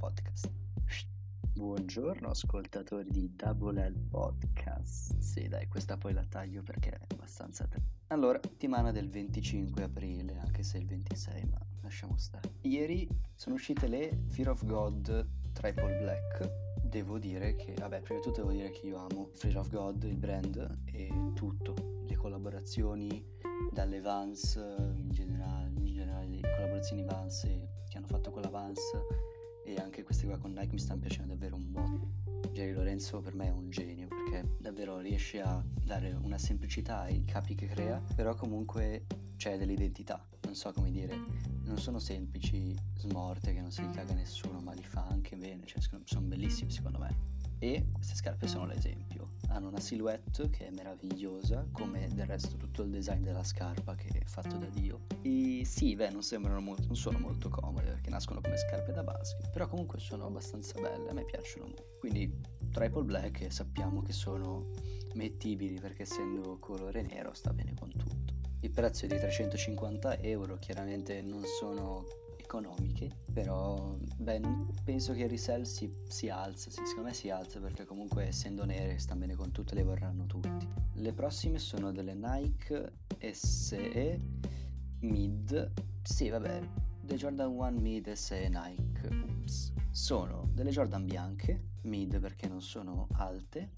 Podcast. Buongiorno ascoltatori di Double L Podcast. Sì, dai, questa poi la taglio perché è abbastanza... Tre. Allora, settimana del 25 aprile, anche se il 26, ma lasciamo stare. Ieri sono uscite le Fear of God Triple Black. Devo dire che, vabbè, prima di tutto devo dire che io amo Fear of God, il brand e tutto, le collaborazioni dalle Vans in generale, in generale le collaborazioni Vans che hanno fatto con la Vans e anche queste qua con Nike mi stanno piacendo davvero un po'. Jerry Lorenzo per me è un genio perché davvero riesce a dare una semplicità ai capi che crea, però comunque c'è dell'identità, non so come dire, non sono semplici smorte che non si caga nessuno, ma li fa anche bene, cioè sono bellissimi secondo me. E queste scarpe sono l'esempio. Hanno una silhouette che è meravigliosa, come del resto tutto il design della scarpa che è fatto da Dio. E sì, beh, non molto, non sono molto comode perché nascono come scarpe da basket, però comunque sono abbastanza belle, a me piacciono molto. Quindi triple black sappiamo che sono mettibili perché essendo colore nero sta bene con tutto. Il prezzo è di 350 euro, chiaramente non sono economiche, però beh, penso che il resell si, si alza, sì, secondo me si alza perché comunque essendo nere stanno bene con tutte, le vorranno tutti. Le prossime sono delle Nike SE Mid, sì vabbè, le Jordan 1 Mid SE Nike, Ups. sono delle Jordan bianche, mid perché non sono alte,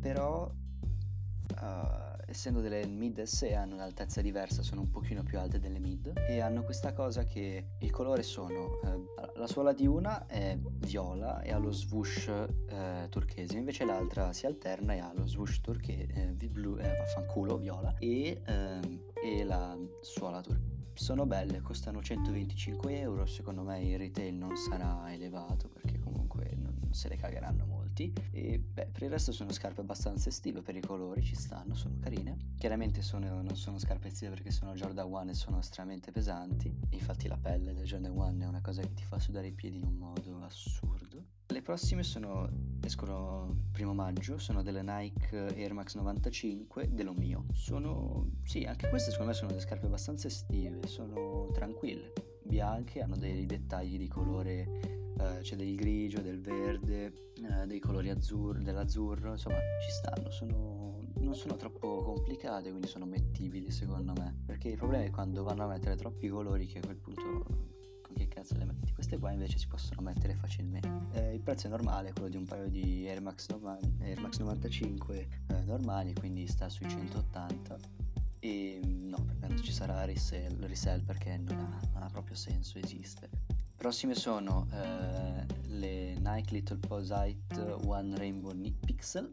però uh, essendo delle mid SE hanno un'altezza diversa, sono un pochino più alte delle mid e hanno questa cosa che il colore sono eh, la suola di una è viola e ha lo swoosh eh, turchese, invece l'altra si alterna e ha lo swoosh turchese, eh, blu, eh, vaffanculo, viola e, ehm, e la suola turchese. Sono belle, costano 125 euro, secondo me il retail non sarà elevato perché comunque non se le cagheranno molti e beh per il resto sono scarpe abbastanza estive per i colori ci stanno sono carine. Chiaramente sono, non sono scarpe estive perché sono Jordan 1 e sono estremamente pesanti. Infatti la pelle del Jordan 1 è una cosa che ti fa sudare i piedi in un modo assurdo. Le prossime sono escono primo maggio sono delle Nike Air Max 95 dello mio. Sono sì anche queste secondo me sono delle scarpe abbastanza estive sono tranquille bianche hanno dei dettagli di colore eh, c'è del grigio, del verde, eh, dei colori azzurri, dell'azzurro, insomma ci stanno, sono, non sono troppo complicate, quindi sono mettibili secondo me, perché il problema è quando vanno a mettere troppi colori che a quel punto con che cazzo le metti? Queste qua invece si possono mettere facilmente. Eh, il prezzo è normale, quello di un paio di Air Max, 90, Air Max 95 eh, normali, quindi sta sui 180 e no, per me non ci sarà resell, resell perché non ha, non ha proprio senso esistere prossime sono eh, le Nike Little Posite One Rainbow Pixel.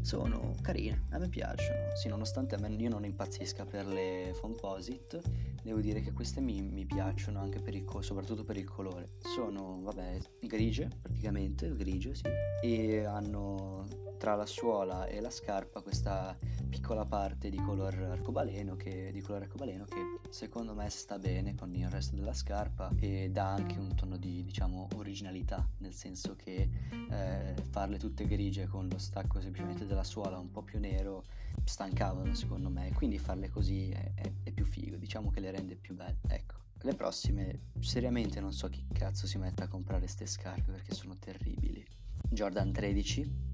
Sono carine, a me piacciono. Sì, nonostante a me io non impazzisca per le Fomposite, devo dire che queste mi, mi piacciono anche per il, soprattutto per il colore. Sono, vabbè, grigie, praticamente, grigie, sì. E hanno tra la suola e la scarpa questa piccola parte di color arcobaleno che, di colore arcobaleno che secondo me sta bene con il resto della scarpa e dà anche un tono di diciamo originalità nel senso che eh, farle tutte grigie con lo stacco semplicemente della suola un po' più nero stancavano secondo me quindi farle così è, è, è più figo diciamo che le rende più belle ecco le prossime seriamente non so chi cazzo si mette a comprare queste scarpe perché sono terribili Jordan 13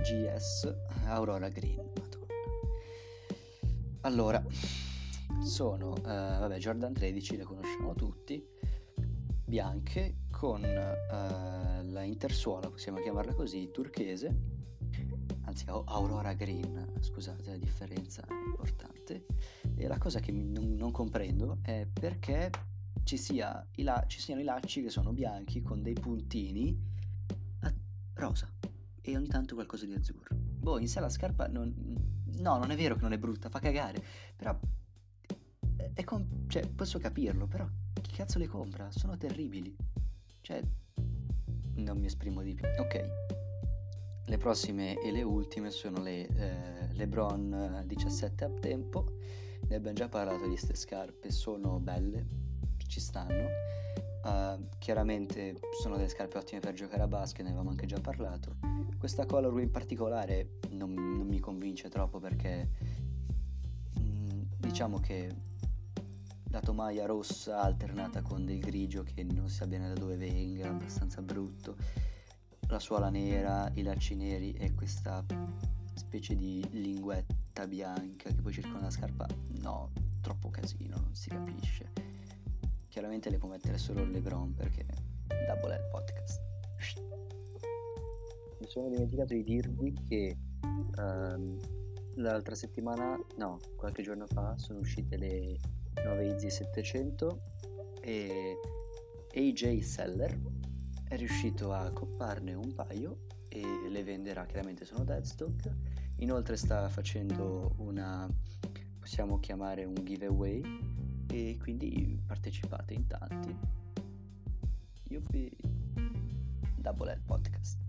GS Aurora Green. Madonna. Allora, sono, uh, vabbè, Jordan 13 le conosciamo tutti, bianche con uh, la intersuola, possiamo chiamarla così, turchese, anzi Aurora Green, scusate la differenza importante, e la cosa che non, non comprendo è perché ci, sia la- ci siano i lacci che sono bianchi con dei puntini a rosa e ogni tanto qualcosa di azzurro. Boh, in sé la scarpa non... No, non è vero che non è brutta, fa cagare, però... È com... Cioè, posso capirlo, però chi cazzo le compra? Sono terribili. Cioè... Non mi esprimo di più. Ok. Le prossime e le ultime sono le eh, LeBron 17 a tempo. Ne abbiamo già parlato di queste scarpe, sono belle, ci stanno. Uh, chiaramente sono delle scarpe ottime per giocare a basket, ne avevamo anche già parlato. Questa color in particolare non, non mi convince troppo perché mh, mm, diciamo che la tomaia rossa alternata con del grigio che non si sa bene da dove venga, abbastanza brutto, la suola nera, i lacci neri e questa specie di linguetta bianca che poi circonda la scarpa, no, troppo casino, non si capisce. Chiaramente le può mettere solo il Lebron perché Double L Podcast. Mi sono dimenticato di dirvi che um, l'altra settimana, no, qualche giorno fa sono uscite le 9 Easy 700 e AJ Seller è riuscito a copparne un paio e le venderà, chiaramente sono deadstock. Inoltre sta facendo una, possiamo chiamare un giveaway e quindi partecipate in tanti. Yuppie, Double L Podcast.